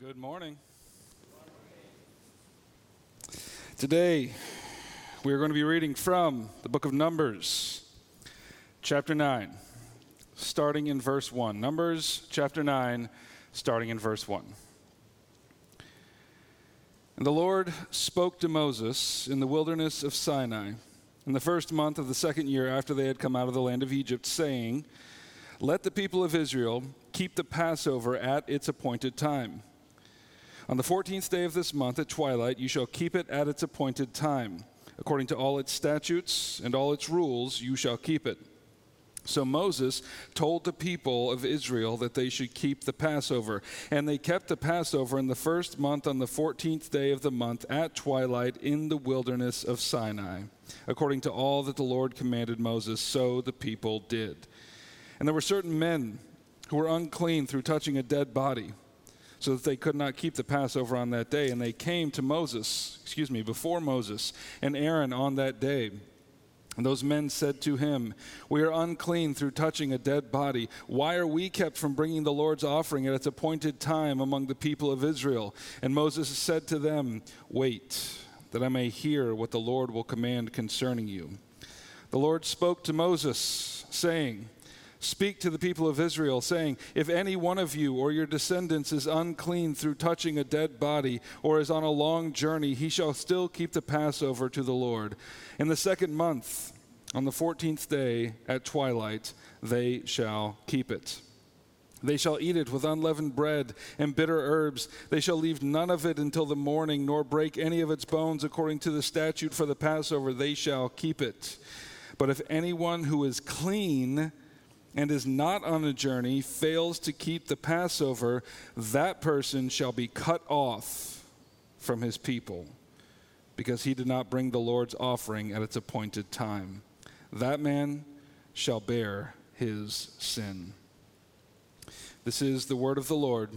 Good morning. Today, we are going to be reading from the book of Numbers, chapter 9, starting in verse 1. Numbers, chapter 9, starting in verse 1. And the Lord spoke to Moses in the wilderness of Sinai in the first month of the second year after they had come out of the land of Egypt, saying, Let the people of Israel keep the Passover at its appointed time. On the 14th day of this month at twilight, you shall keep it at its appointed time. According to all its statutes and all its rules, you shall keep it. So Moses told the people of Israel that they should keep the Passover. And they kept the Passover in the first month on the 14th day of the month at twilight in the wilderness of Sinai. According to all that the Lord commanded Moses, so the people did. And there were certain men who were unclean through touching a dead body, so that they could not keep the Passover on that day. And they came to Moses, excuse me, before Moses and Aaron on that day. And those men said to him, We are unclean through touching a dead body. Why are we kept from bringing the Lord's offering at its appointed time among the people of Israel? And Moses said to them, Wait, that I may hear what the Lord will command concerning you. The Lord spoke to Moses, saying, Speak to the people of Israel, saying, If any one of you or your descendants is unclean through touching a dead body, or is on a long journey, he shall still keep the Passover to the Lord. In the second month, on the fourteenth day at twilight, they shall keep it. They shall eat it with unleavened bread and bitter herbs. They shall leave none of it until the morning, nor break any of its bones according to the statute for the Passover. They shall keep it. But if anyone who is clean, and is not on a journey fails to keep the Passover, that person shall be cut off from his people because he did not bring the Lord's offering at its appointed time. That man shall bear his sin. This is the word of the Lord.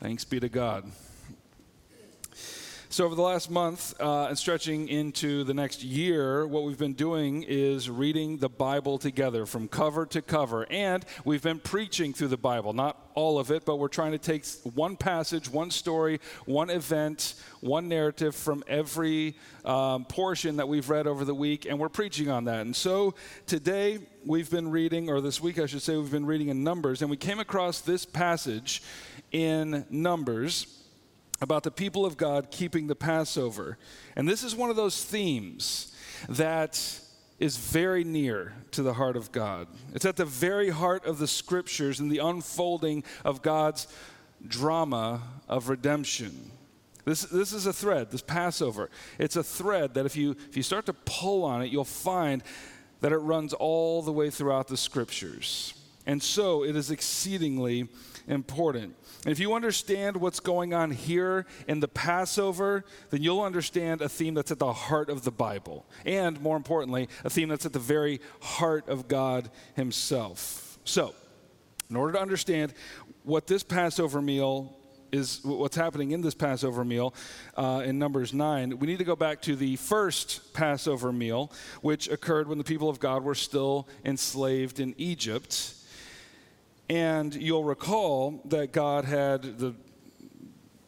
Thanks be to God. So, over the last month uh, and stretching into the next year, what we've been doing is reading the Bible together from cover to cover. And we've been preaching through the Bible. Not all of it, but we're trying to take one passage, one story, one event, one narrative from every um, portion that we've read over the week, and we're preaching on that. And so today, we've been reading, or this week, I should say, we've been reading in Numbers, and we came across this passage in Numbers about the people of God keeping the Passover. And this is one of those themes that is very near to the heart of God. It's at the very heart of the scriptures and the unfolding of God's drama of redemption. This, this is a thread, this Passover. It's a thread that if you, if you start to pull on it, you'll find that it runs all the way throughout the scriptures. And so it is exceedingly important. And if you understand what's going on here in the Passover, then you'll understand a theme that's at the heart of the Bible. And more importantly, a theme that's at the very heart of God Himself. So, in order to understand what this Passover meal is what's happening in this Passover meal uh, in Numbers 9, we need to go back to the first Passover meal, which occurred when the people of God were still enslaved in Egypt. And you'll recall that God had the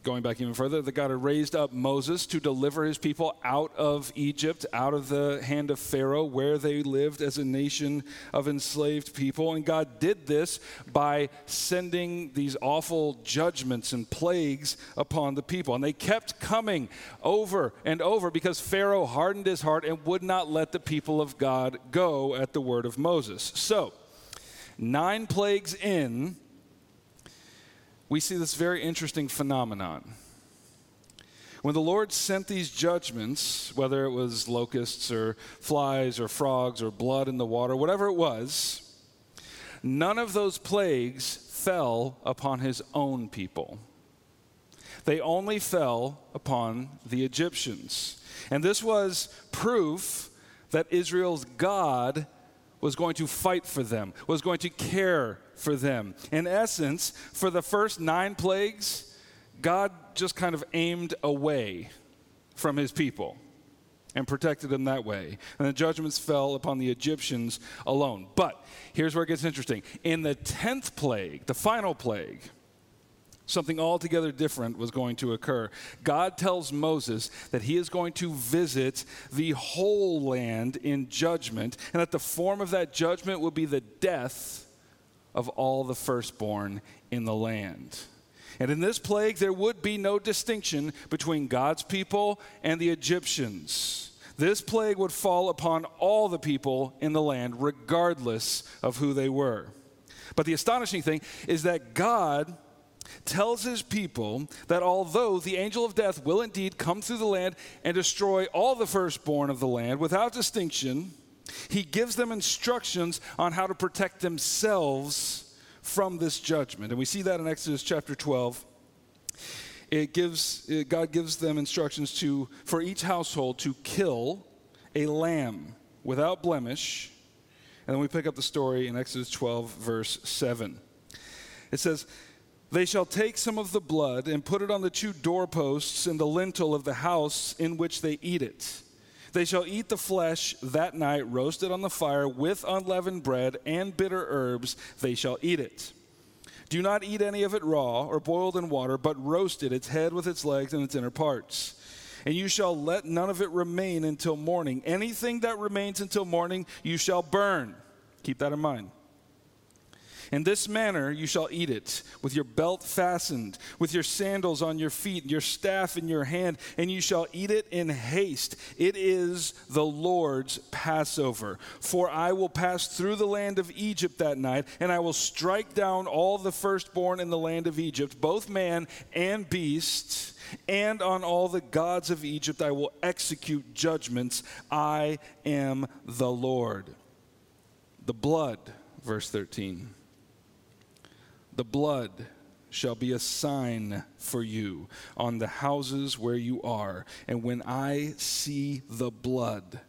going back even further, that God had raised up Moses to deliver his people out of Egypt, out of the hand of Pharaoh, where they lived as a nation of enslaved people. And God did this by sending these awful judgments and plagues upon the people. And they kept coming over and over because Pharaoh hardened his heart and would not let the people of God go at the word of Moses. So, nine plagues in, we see this very interesting phenomenon. When the Lord sent these judgments, whether it was locusts or flies or frogs or blood in the water, whatever it was, none of those plagues fell upon his own people. They only fell upon the Egyptians. And this was proof that Israel's God was going to fight for them, was going to care for them. In essence, for the first nine plagues, God just kind of aimed away from his people and protected them that way. And the judgments fell upon the Egyptians alone. But here's where it gets interesting. In the 10th plague, the final plague, Something altogether different was going to occur. God tells Moses that he is going to visit the whole land in judgment, and that the form of that judgment will be the death of all the firstborn in the land. And in this plague, there would be no distinction between God's people and the Egyptians. This plague would fall upon all the people in the land, regardless of who they were. But the astonishing thing is that God tells his people that although the angel of death will indeed come through the land and destroy all the firstborn of the land without distinction, he gives them instructions on how to protect themselves from this judgment. And we see that in Exodus chapter 12. It gives it, God gives them instructions to for each household to kill a lamb without blemish. And then we pick up the story in Exodus 12 verse 7. It says, they shall take some of the blood and put it on the two doorposts and the lintel of the house in which they eat it. They shall eat the flesh that night, roasted on the fire with unleavened bread and bitter herbs. They shall eat it. Do not eat any of it raw or boiled in water, but roast it, its head with its legs and its inner parts. And you shall let none of it remain until morning. Anything that remains until morning, you shall burn. Keep that in mind. In this manner you shall eat it, with your belt fastened, with your sandals on your feet, and your staff in your hand, and you shall eat it in haste. It is the Lord's Passover. For I will pass through the land of Egypt that night, and I will strike down all the firstborn in the land of Egypt, both man and beast. And on all the gods of Egypt I will execute judgments. I am the Lord. The blood, verse 13 the blood shall be a sign for you on the houses where you are. And when I see the blood,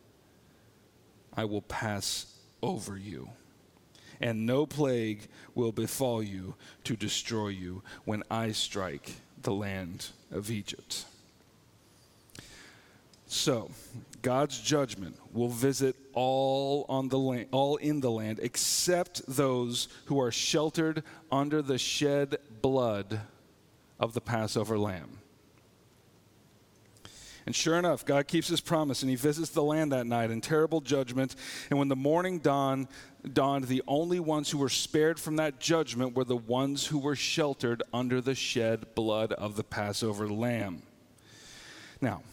I will pass over you. And no plague will befall you to destroy you when I strike the land of Egypt. So, God's judgment will visit all on the land, all in the land except those who are sheltered under the shed blood of the Passover lamb. And sure enough, God keeps his promise and he visits the land that night in terrible judgment. And when the morning dawned, dawned, the only ones who were spared from that judgment were the ones who were sheltered under the shed blood of the Passover lamb. Now,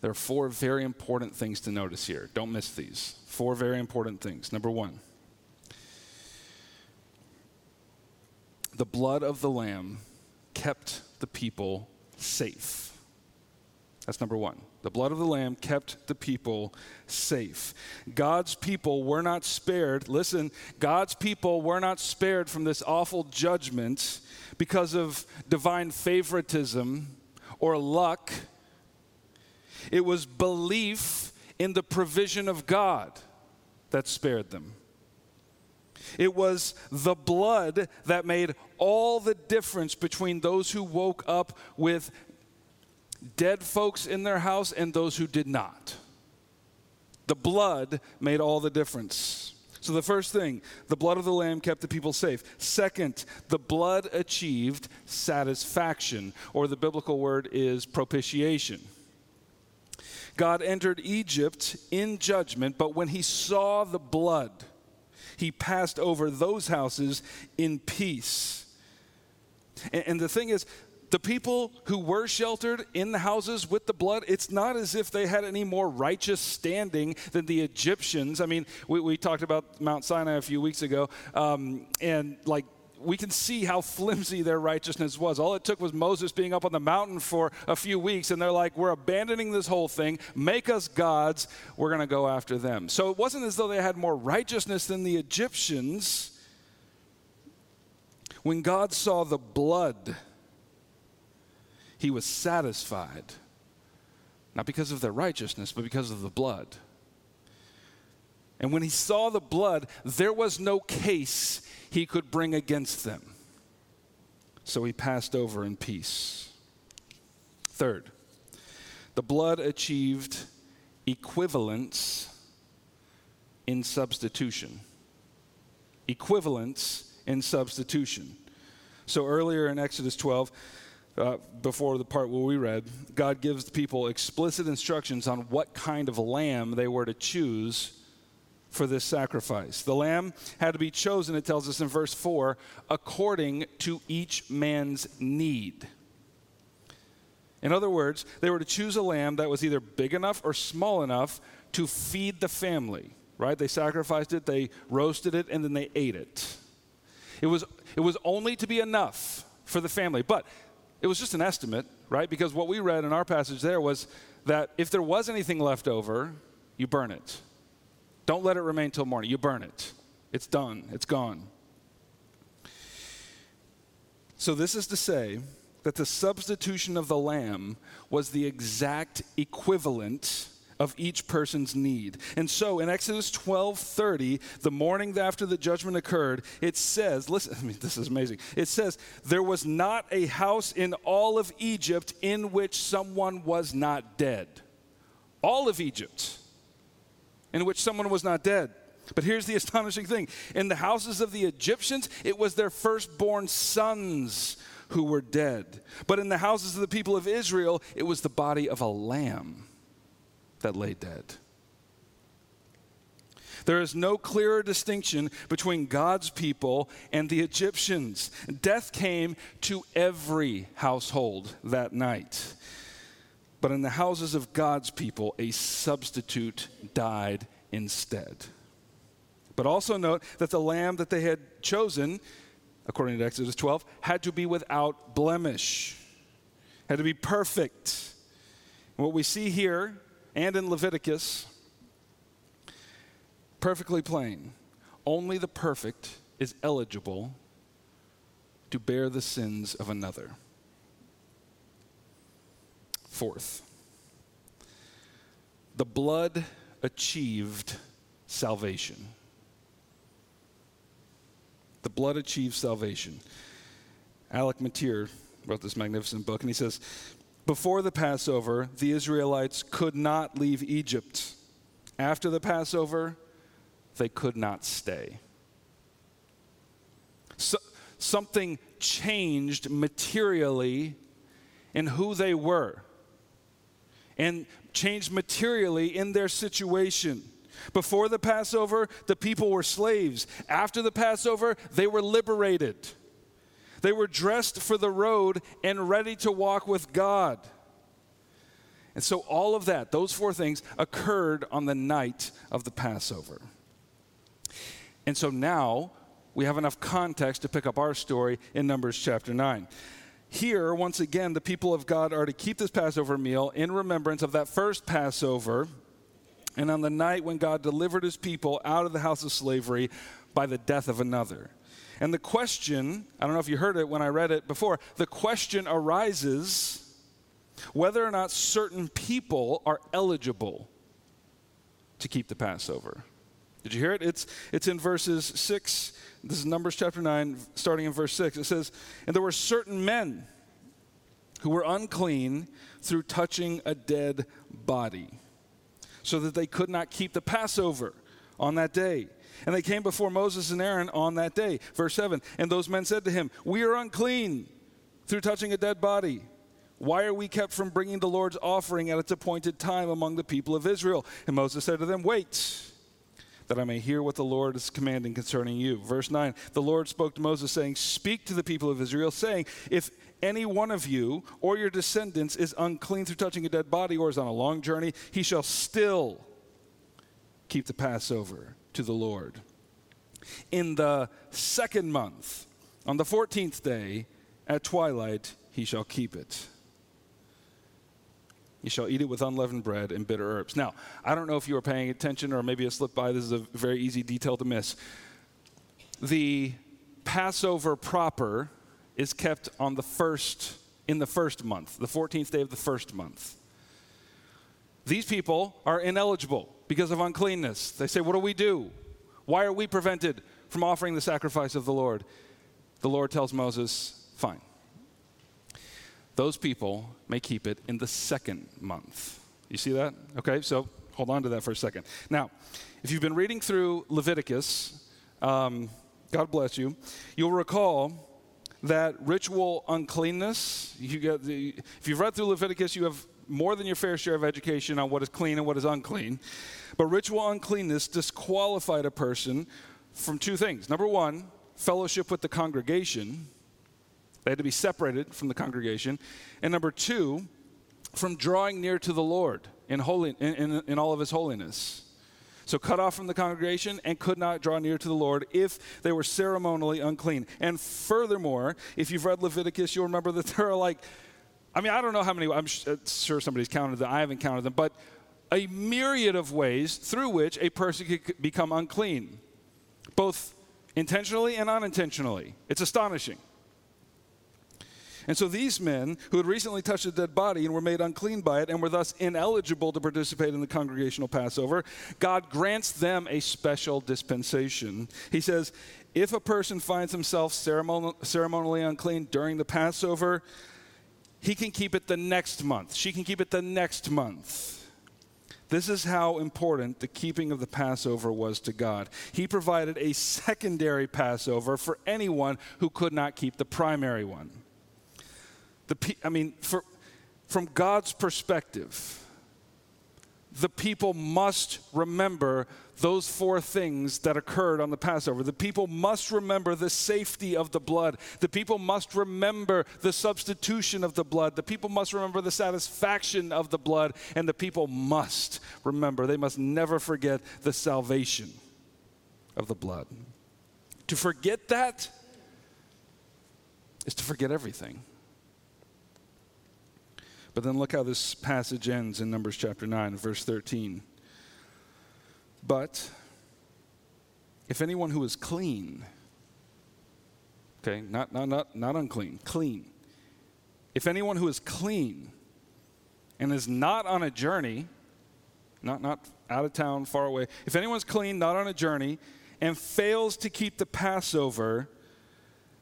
there are four very important things to notice here. Don't miss these. Four very important things. Number one, the blood of the Lamb kept the people safe. That's number one. The blood of the Lamb kept the people safe. God's people were not spared. Listen, God's people were not spared from this awful judgment because of divine favoritism or luck it was belief in the provision of God that spared them. It was the blood that made all the difference between those who woke up with dead folks in their house and those who did not. The blood made all the difference. So, the first thing, the blood of the Lamb kept the people safe. Second, the blood achieved satisfaction, or the biblical word is propitiation. God entered Egypt in judgment, but when he saw the blood, he passed over those houses in peace. And, and, the thing is, the people who were sheltered in the houses with the blood, it's not as if they had any more righteous standing than the Egyptians. I mean, we, we talked about Mount Sinai a few weeks ago, um, and like we can see how flimsy their righteousness was. All it took was Moses being up on the mountain for a few weeks, and they're like, We're abandoning this whole thing. Make us gods. We're going to go after them. So it wasn't as though they had more righteousness than the Egyptians. When God saw the blood, he was satisfied. Not because of their righteousness, but because of the blood. And when he saw the blood, there was no case he could bring against them. So he passed over in peace. Third, the blood achieved equivalence in substitution. Equivalence in substitution. So earlier in Exodus 12, uh, before the part where we read, God gives the people explicit instructions on what kind of lamb they were to choose for this sacrifice. The lamb had to be chosen, it tells us in verse 4, according to each man's need. In other words, they were to choose a lamb that was either big enough or small enough to feed the family, right? They sacrificed it, they roasted it, and then they ate it. It was, it was only to be enough for the family. But it was just an estimate, right? Because what we read in our passage there was that if there was anything left over, you burn it. Don't let it remain till morning. You burn it. It's done, it's gone. So, this is to say that the substitution of the lamb was the exact equivalent of each person's need. And so in Exodus 12:30, the morning after the judgment occurred, it says, listen, I mean this is amazing. It says, there was not a house in all of Egypt in which someone was not dead. All of Egypt in which someone was not dead. But here's the astonishing thing. In the houses of the Egyptians, it was their firstborn sons who were dead. But in the houses of the people of Israel, it was the body of a lamb that lay dead. There is no clearer distinction between God's people and the Egyptians. Death came to every household that night. But in the houses of God's people, a substitute died instead. But also note that the lamb that they had chosen, according to Exodus 12, had to be without blemish, had to be perfect. And what we see here and in Leviticus, perfectly plain. Only the perfect is eligible to bear the sins of another. Fourth, the blood achieved salvation. The blood achieved salvation. Alec Motyer wrote this magnificent book, and he says, before the Passover, the Israelites could not leave Egypt. After the Passover, they could not stay. So, something changed materially in who they were and changed materially in their situation. Before the Passover, the people were slaves. After the Passover, they were liberated. They were dressed for the road and ready to walk with God. And so, all of that, those four things, occurred on the night of the Passover. And so now we have enough context to pick up our story in Numbers chapter 9. Here, once again, the people of God are to keep this Passover meal in remembrance of that first Passover and on the night when God delivered his people out of the house of slavery by the death of another. And the question, I don't know if you heard it when I read it before, the question arises whether or not certain people are eligible to keep the Passover. Did you hear it? It's, it's in verses 6. This is Numbers chapter 9, starting in verse 6. It says, And there were certain men who were unclean through touching a dead body, so that they could not keep the Passover on that day. And they came before Moses and Aaron on that day. Verse 7 And those men said to him, We are unclean through touching a dead body. Why are we kept from bringing the Lord's offering at its appointed time among the people of Israel? And Moses said to them, Wait, that I may hear what the Lord is commanding concerning you. Verse 9 The Lord spoke to Moses, saying, Speak to the people of Israel, saying, If any one of you or your descendants is unclean through touching a dead body or is on a long journey, he shall still keep the Passover to the Lord. In the second month, on the 14th day, at twilight, he shall keep it. You shall eat it with unleavened bread and bitter herbs. Now, I don't know if you were paying attention or maybe it slipped by. This is a very easy detail to miss. The Passover proper is kept on the first, in the first month, the 14th day of the first month. These people are ineligible because of uncleanness. They say, What do we do? Why are we prevented from offering the sacrifice of the Lord? The Lord tells Moses, Fine. Those people may keep it in the second month. You see that? Okay, so hold on to that for a second. Now, if you've been reading through Leviticus, um, God bless you, you'll recall that ritual uncleanness, you get the, if you've read through Leviticus, you have more than your fair share of education on what is clean and what is unclean. But ritual uncleanness disqualified a person from two things. Number one, fellowship with the congregation. They had to be separated from the congregation. And number two, from drawing near to the Lord in, holy, in, in, in all of his holiness. So cut off from the congregation and could not draw near to the Lord if they were ceremonially unclean. And furthermore, if you've read Leviticus, you'll remember that there are like, I mean, I don't know how many, I'm uh, sure somebody's counted them, I haven't counted them, but a myriad of ways through which a person could become unclean, both intentionally and unintentionally. It's astonishing. And so these men who had recently touched a dead body and were made unclean by it and were thus ineligible to participate in the congregational Passover, God grants them a special dispensation. He says, if a person finds himself ceremonially unclean during the Passover, he can keep it the next month. She can keep it the next month. This is how important the keeping of the Passover was to God. He provided a secondary Passover for anyone who could not keep the primary one. The, I mean, for, from God's perspective, the people must remember those four things that occurred on the Passover. The people must remember the safety of the blood. The people must remember the substitution of the blood. The people must remember the satisfaction of the blood. And the people must remember, they must never forget the salvation of the blood. To forget that is to forget everything. But then look how this passage ends in Numbers chapter 9, verse 13. But if anyone who is clean, okay, not, not, not, not unclean, clean. If anyone who is clean and is not on a journey, not, not out of town, far away, if anyone's clean, not on a journey, and fails to keep the Passover,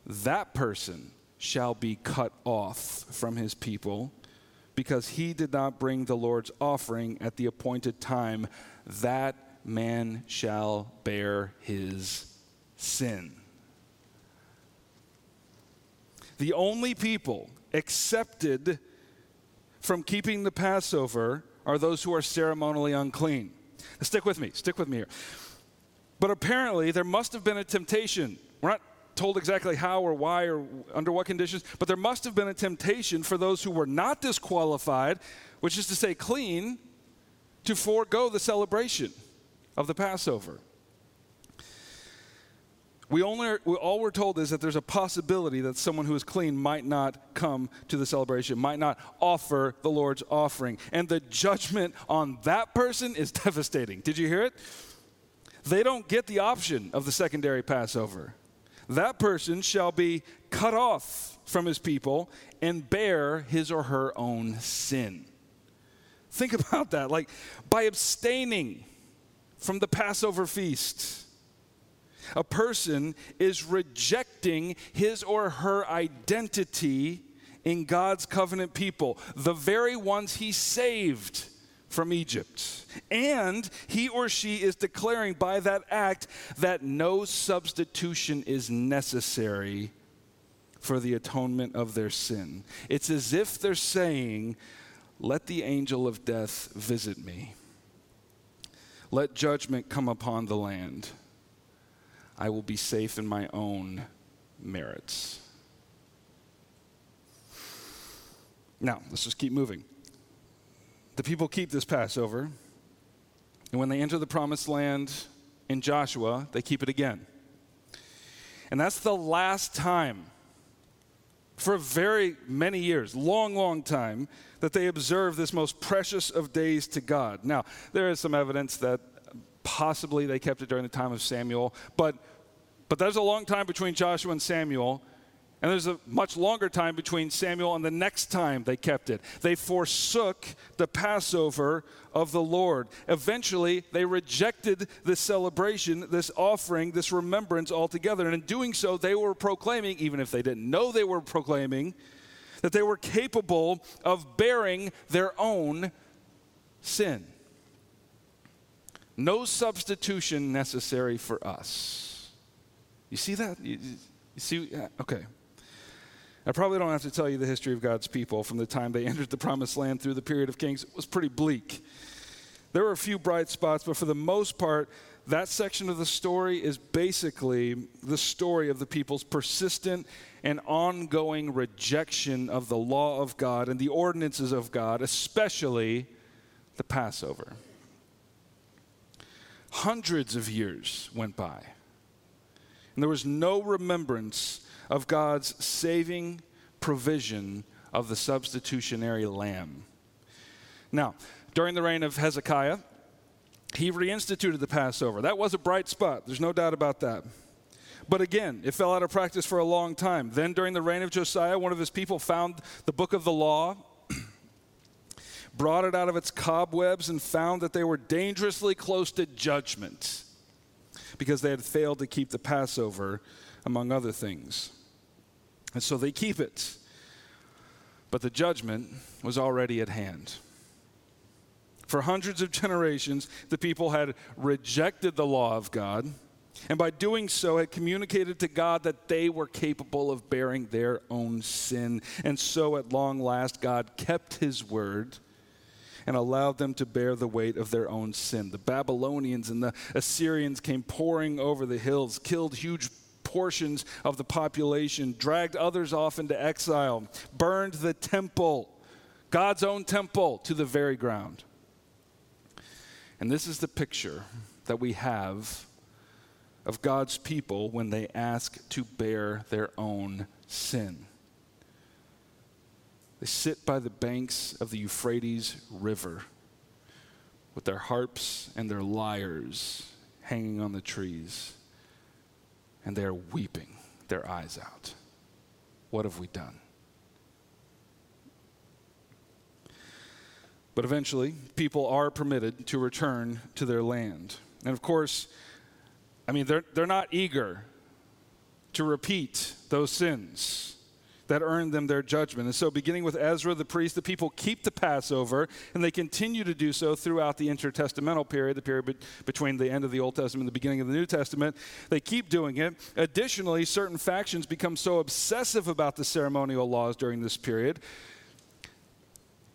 that person shall be cut off from his people because he did not bring the Lord's offering at the appointed time, that man shall bear his sin. The only people accepted from keeping the Passover are those who are ceremonially unclean. Stick with me, stick with me here. But apparently, there must have been a temptation. We're not told exactly how or why or under what conditions, but there must have been a temptation for those who were not disqualified, which is to say clean, to forego the celebration of the Passover. We only, we, all we're told is that there's a possibility that someone who is clean might not come to the celebration, might not offer the Lord's offering. And the judgment on that person is devastating. Did you hear it? They don't get the option of the secondary Passover that person shall be cut off from his people and bear his or her own sin. Think about that. Like by abstaining from the Passover feast, a person is rejecting his or her identity in God's covenant people, the very ones he saved from Egypt. And he or she is declaring by that act that no substitution is necessary for the atonement of their sin. It's as if they're saying, Let the angel of death visit me. Let judgment come upon the land. I will be safe in my own merits. Now, let's just keep moving. The people keep this Passover, and when they enter the promised land in Joshua, they keep it again. And that's the last time, for very many years, long, long time, that they observe this most precious of days to God. Now, there is some evidence that possibly they kept it during the time of Samuel, but, but there's a long time between Joshua and Samuel. And there's a much longer time between Samuel and the next time they kept it. They forsook the Passover of the Lord. Eventually, they rejected this celebration, this offering, this remembrance altogether. And in doing so, they were proclaiming, even if they didn't know they were proclaiming, that they were capable of bearing their own sin. No substitution necessary for us. You see that? You, you see? Uh, okay. I probably don't have to tell you the history of God's people from the time they entered the promised land through the period of kings. It was pretty bleak. There were a few bright spots, but for the most part, that section of the story is basically the story of the people's persistent and ongoing rejection of the law of God and the ordinances of God, especially the Passover. Hundreds of years went by, and there was no remembrance of God's saving provision of the substitutionary lamb. Now, during the reign of Hezekiah, he reinstituted the Passover. That was a bright spot, there's no doubt about that. But again, it fell out of practice for a long time. Then, during the reign of Josiah, one of his people found the book of the law, brought it out of its cobwebs, and found that they were dangerously close to judgment because they had failed to keep the Passover, among other things. And so they keep it. But the judgment was already at hand. For hundreds of generations, the people had rejected the law of God, and by doing so, had communicated to God that they were capable of bearing their own sin. And so, at long last, God kept his word and allowed them to bear the weight of their own sin. The Babylonians and the Assyrians came pouring over the hills, killed huge portions of the population, dragged others off into exile, burned the temple, God's own temple, to the very ground. And this is the picture that we have of God's people when they ask to bear their own sin. They sit by the banks of the Euphrates River with their harps and their lyres hanging on the trees, and they are weeping their eyes out. What have we done? But eventually, people are permitted to return to their land. And of course, I mean, they're, they're not eager to repeat those sins that earned them their judgment. And so, beginning with Ezra the priest, the people keep the Passover, and they continue to do so throughout the intertestamental period, the period be- between the end of the Old Testament and the beginning of the New Testament. They keep doing it. Additionally, certain factions become so obsessive about the ceremonial laws during this period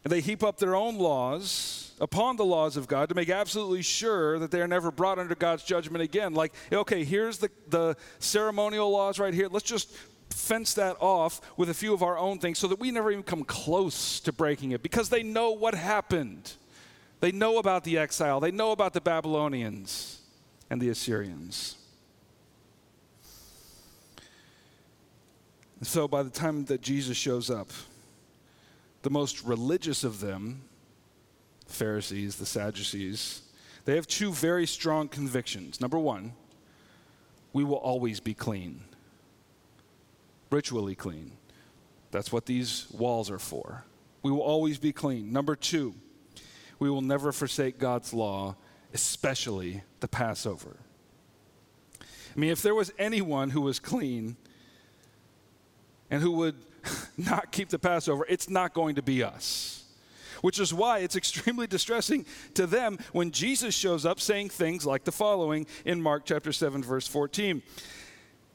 and they heap up their own laws upon the laws of God to make absolutely sure that they are never brought under God's judgment again. Like, okay, here's the, the ceremonial laws right here. Let's just fence that off with a few of our own things so that we never even come close to breaking it because they know what happened. They know about the exile, they know about the Babylonians and the Assyrians. And so by the time that Jesus shows up, the most religious of them, the Pharisees, the Sadducees, they have two very strong convictions. Number one, we will always be clean, ritually clean. That's what these walls are for. We will always be clean. Number two, we will never forsake God's law, especially the Passover. I mean, if there was anyone who was clean and who would not keep the Passover, it's not going to be us. Which is why it's extremely distressing to them when Jesus shows up saying things like the following in Mark chapter 7, verse 14.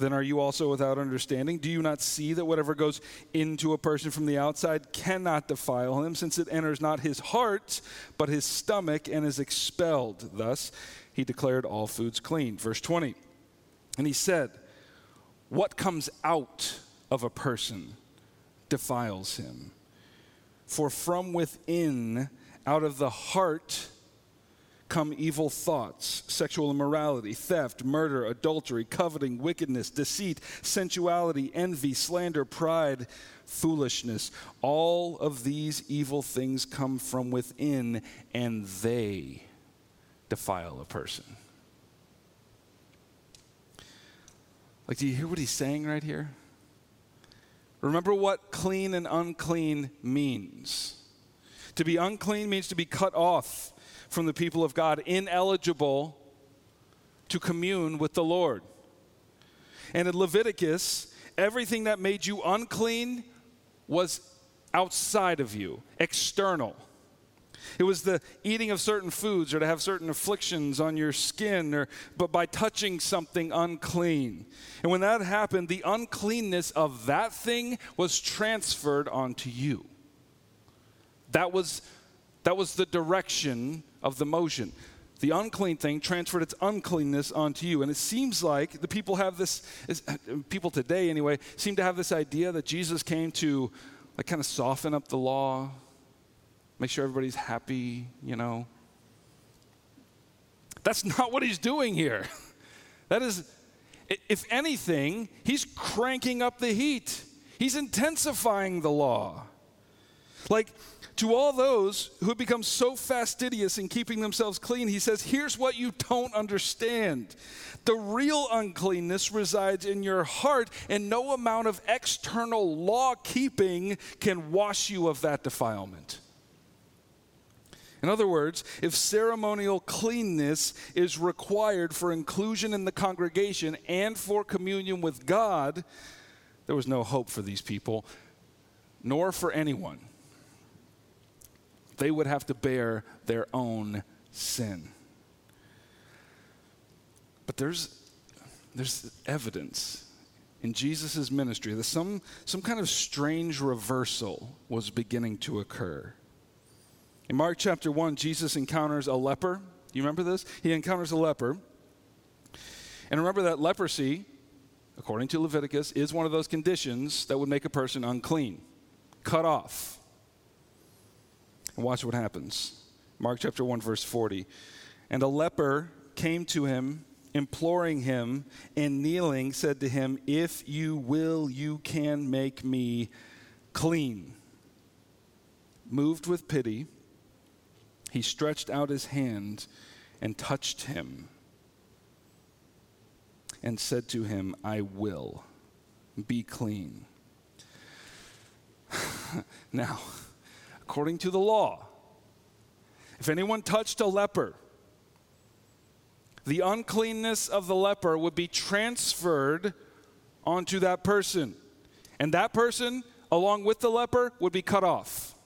Then are you also without understanding? Do you not see that whatever goes into a person from the outside cannot defile him, since it enters not his heart, but his stomach, and is expelled? Thus he declared all foods clean. Verse 20. And he said, What comes out of a person defiles him. For from within, out of the heart come evil thoughts, sexual immorality, theft, murder, adultery, coveting, wickedness, deceit, sensuality, envy, slander, pride, foolishness. All of these evil things come from within and they defile a person. Like, do you hear what he's saying right here? Remember what clean and unclean means. To be unclean means to be cut off from the people of God, ineligible to commune with the Lord. And in Leviticus, everything that made you unclean was outside of you, external. It was the eating of certain foods or to have certain afflictions on your skin or but by touching something unclean. And when that happened, the uncleanness of that thing was transferred onto you. That was that was the direction of the motion. The unclean thing transferred its uncleanness onto you. And it seems like the people have this, uh, people today anyway, seem to have this idea that Jesus came to like kind of soften up the law, make sure everybody's happy, you know. That's not what he's doing here. That is, if anything, he's cranking up the heat. He's intensifying the law. Like, to all those who become so fastidious in keeping themselves clean, he says, Here's what you don't understand. The real uncleanness resides in your heart, and no amount of external law keeping can wash you of that defilement. In other words, if ceremonial cleanness is required for inclusion in the congregation and for communion with God, there was no hope for these people, nor for anyone they would have to bear their own sin. But there's, there's evidence in Jesus' ministry that some, some kind of strange reversal was beginning to occur. In Mark chapter 1, Jesus encounters a leper. You remember this? He encounters a leper. And remember that leprosy, according to Leviticus, is one of those conditions that would make a person unclean, cut off. Watch what happens. Mark chapter 1, verse 40. And a leper came to him, imploring him, and kneeling, said to him, If you will, you can make me clean. Moved with pity, he stretched out his hand and touched him and said to him, I will be clean. now, according to the law. If anyone touched a leper, the uncleanness of the leper would be transferred onto that person. And that person, along with the leper, would be cut off.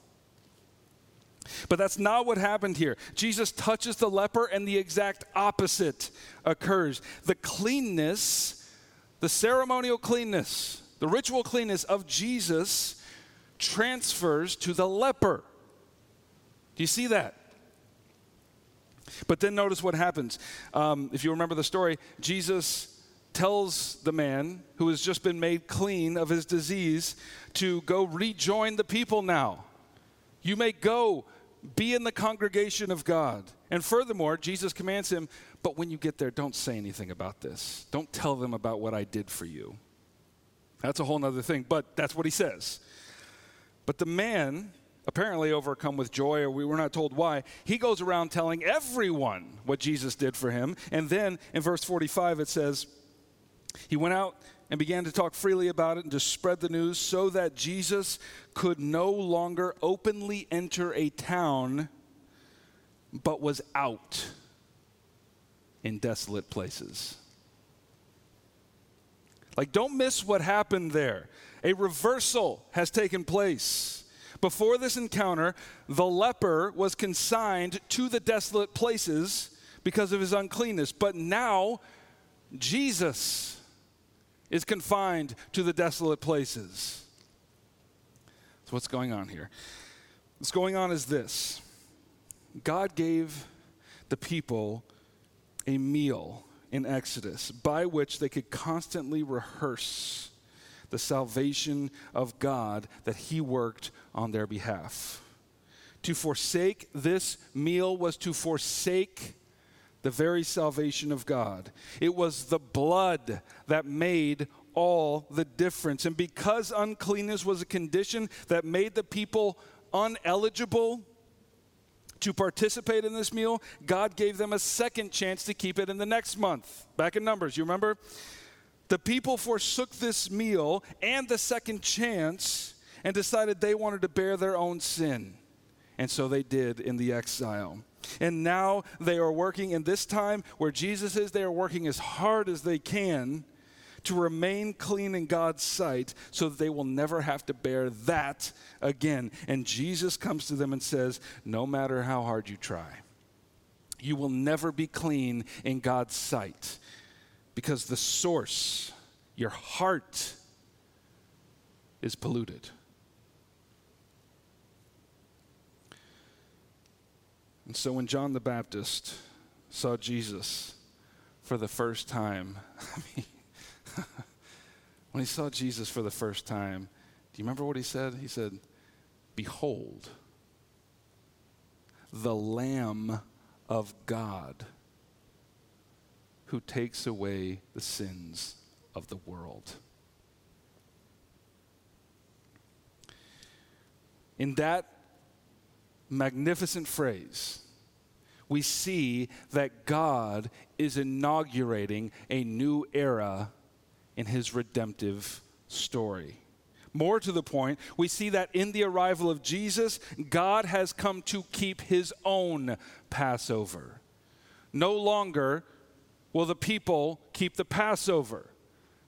But that's not what happened here. Jesus touches the leper, and the exact opposite occurs. The cleanness, the ceremonial cleanness, the ritual cleanness of Jesus transfers to the leper. Do you see that? But then notice what happens. Um, if you remember the story, Jesus tells the man who has just been made clean of his disease to go rejoin the people now. You may go be in the congregation of God. And furthermore, Jesus commands him, but when you get there, don't say anything about this. Don't tell them about what I did for you. That's a whole other thing, but that's what he says. But the man, apparently overcome with joy, or we were not told why, he goes around telling everyone what Jesus did for him. And then in verse 45, it says, He went out and began to talk freely about it and to spread the news so that Jesus could no longer openly enter a town, but was out in desolate places. Like, don't miss what happened there. A reversal has taken place. Before this encounter, the leper was consigned to the desolate places because of his uncleanness. But now, Jesus is confined to the desolate places. So, what's going on here? What's going on is this God gave the people a meal in Exodus by which they could constantly rehearse the salvation of God that He worked on their behalf. To forsake this meal was to forsake the very salvation of God. It was the blood that made all the difference. And because uncleanness was a condition that made the people uneligible to participate in this meal, God gave them a second chance to keep it in the next month. Back in Numbers, you remember? The people forsook this meal and the second chance and decided they wanted to bear their own sin. And so they did in the exile. And now they are working in this time where Jesus is, they are working as hard as they can to remain clean in God's sight so that they will never have to bear that again. And Jesus comes to them and says, No matter how hard you try, you will never be clean in God's sight because the source, your heart, is polluted. And so when John the Baptist saw Jesus for the first time, when he saw Jesus for the first time, do you remember what he said? He said, Behold, the Lamb of God who takes away the sins of the world. In that magnificent phrase, we see that God is inaugurating a new era in his redemptive story. More to the point, we see that in the arrival of Jesus, God has come to keep his own Passover. No longer will the people keep the Passover,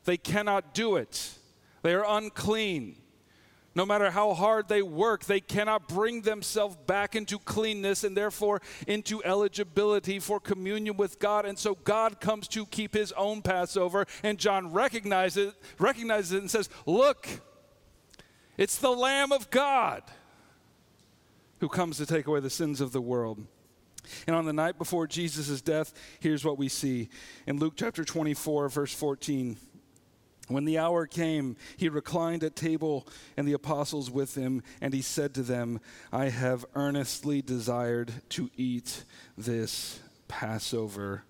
they cannot do it, they are unclean. No matter how hard they work, they cannot bring themselves back into cleanness and therefore into eligibility for communion with God. And so God comes to keep his own Passover. And John recognizes, recognizes it and says, Look, it's the Lamb of God who comes to take away the sins of the world. And on the night before Jesus' death, here's what we see in Luke chapter 24, verse 14. When the hour came, he reclined at table and the apostles with him, and he said to them, I have earnestly desired to eat this Passover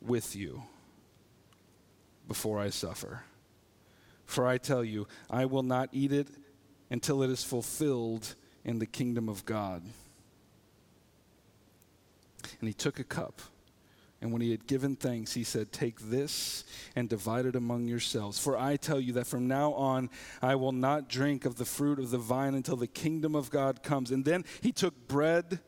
with you before I suffer. For I tell you, I will not eat it until it is fulfilled in the kingdom of God. And he took a cup. And when he had given thanks, he said, Take this and divide it among yourselves. For I tell you that from now on I will not drink of the fruit of the vine until the kingdom of God comes. And then he took bread,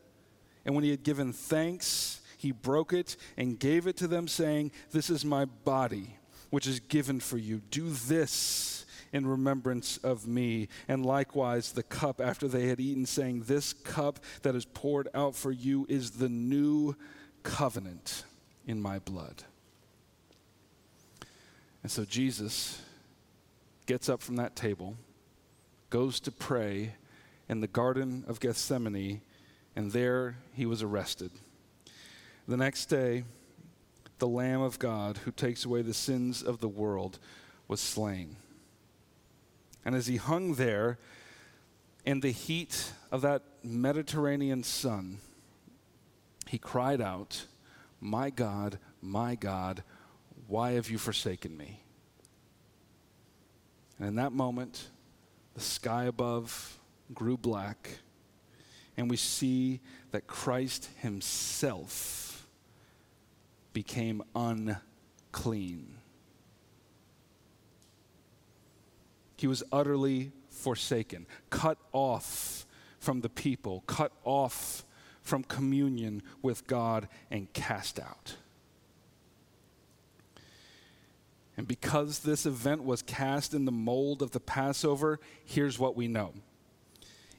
and when he had given thanks, he broke it and gave it to them, saying, This is my body, which is given for you. Do this in remembrance of me. And likewise, the cup after they had eaten, saying, This cup that is poured out for you is the new covenant in my blood. And so Jesus gets up from that table, goes to pray in the Garden of Gethsemane, and there he was arrested. The next day, the Lamb of God who takes away the sins of the world was slain. And as he hung there in the heat of that Mediterranean sun, he cried out, my God, my God, why have you forsaken me? And in that moment, the sky above grew black, and we see that Christ Himself became unclean. He was utterly forsaken, cut off from the people, cut off from communion with God and cast out. And because this event was cast in the mold of the Passover, here's what we know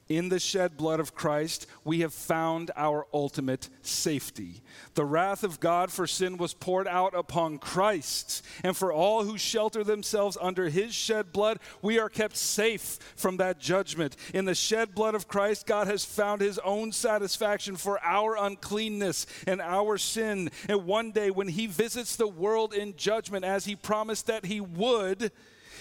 in the shed blood of Christ, we have found our ultimate safety. The wrath of God for sin was poured out upon Christ. And for all who shelter themselves under his shed blood, we are kept safe from that judgment. In the shed blood of Christ, God has found his own satisfaction for our uncleanness and our sin. And one day, when he visits the world in judgment, as he promised that he would,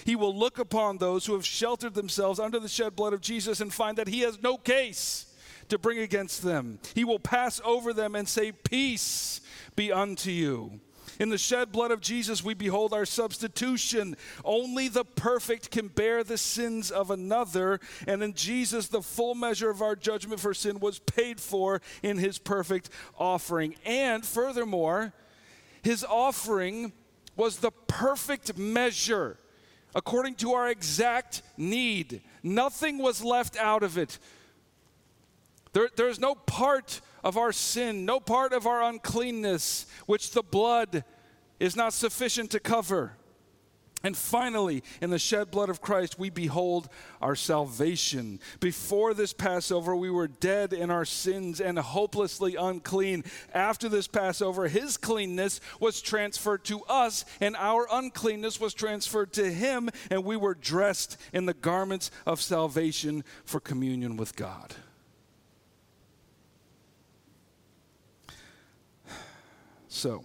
he will look upon those who have sheltered themselves under the shed blood of Jesus and find that he has no case to bring against them. He will pass over them and say, Peace be unto you. In the shed blood of Jesus, we behold our substitution. Only the perfect can bear the sins of another. And in Jesus, the full measure of our judgment for sin was paid for in his perfect offering. And furthermore, his offering was the perfect measure according to our exact need. Nothing was left out of it. There, there's no part of our sin, no part of our uncleanness, which the blood is not sufficient to cover. And finally, in the shed blood of Christ, we behold our salvation. Before this Passover, we were dead in our sins and hopelessly unclean. After this Passover, his cleanness was transferred to us, and our uncleanness was transferred to him, and we were dressed in the garments of salvation for communion with God. So,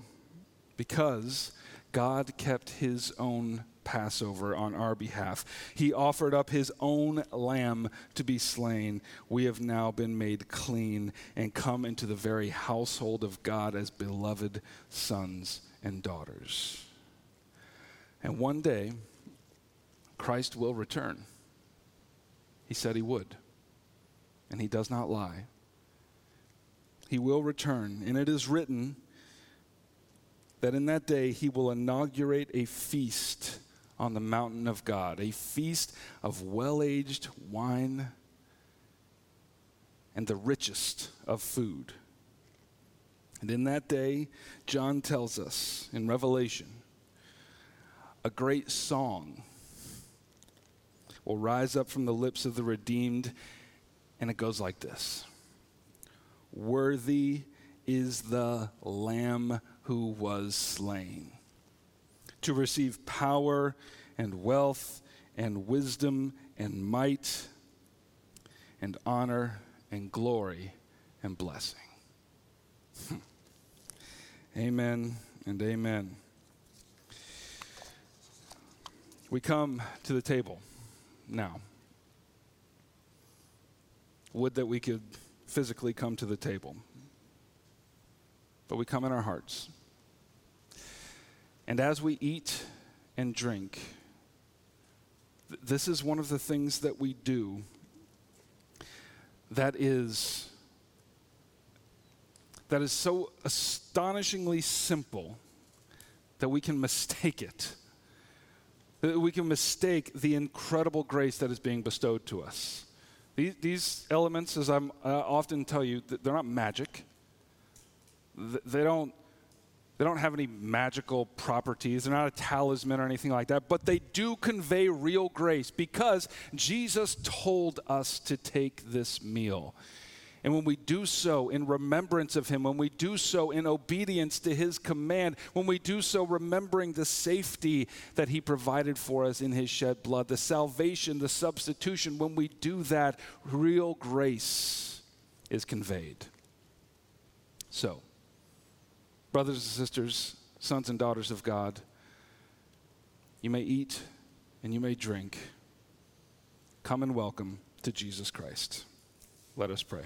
because God kept his own Passover on our behalf. He offered up his own lamb to be slain. We have now been made clean and come into the very household of God as beloved sons and daughters. And one day, Christ will return. He said he would, and he does not lie. He will return, and it is written that in that day he will inaugurate a feast on the mountain of God, a feast of well aged wine and the richest of food. And in that day, John tells us in Revelation, a great song will rise up from the lips of the redeemed, and it goes like this Worthy is the Lamb who was slain, to receive power and wealth and wisdom and might and honor and glory and blessing. Hmm. amen and amen. We come to the table now. Would that we could physically come to the table but we come in our hearts. And as we eat and drink, th- this is one of the things that we do that is that is so astonishingly simple that we can mistake it. That we can mistake the incredible grace that is being bestowed to us. These, these elements, as I uh, often tell you, they're not magic they don't they don't have any magical properties. They're not a talisman or anything like that, but they do convey real grace because Jesus told us to take this meal. And when we do so in remembrance of Him, when we do so in obedience to His command, when we do so remembering the safety that He provided for us in His shed blood, the salvation, the substitution, when we do that, real grace is conveyed. So, Brothers and sisters, sons and daughters of God, you may eat and you may drink. Come and welcome to Jesus Christ. Let us pray.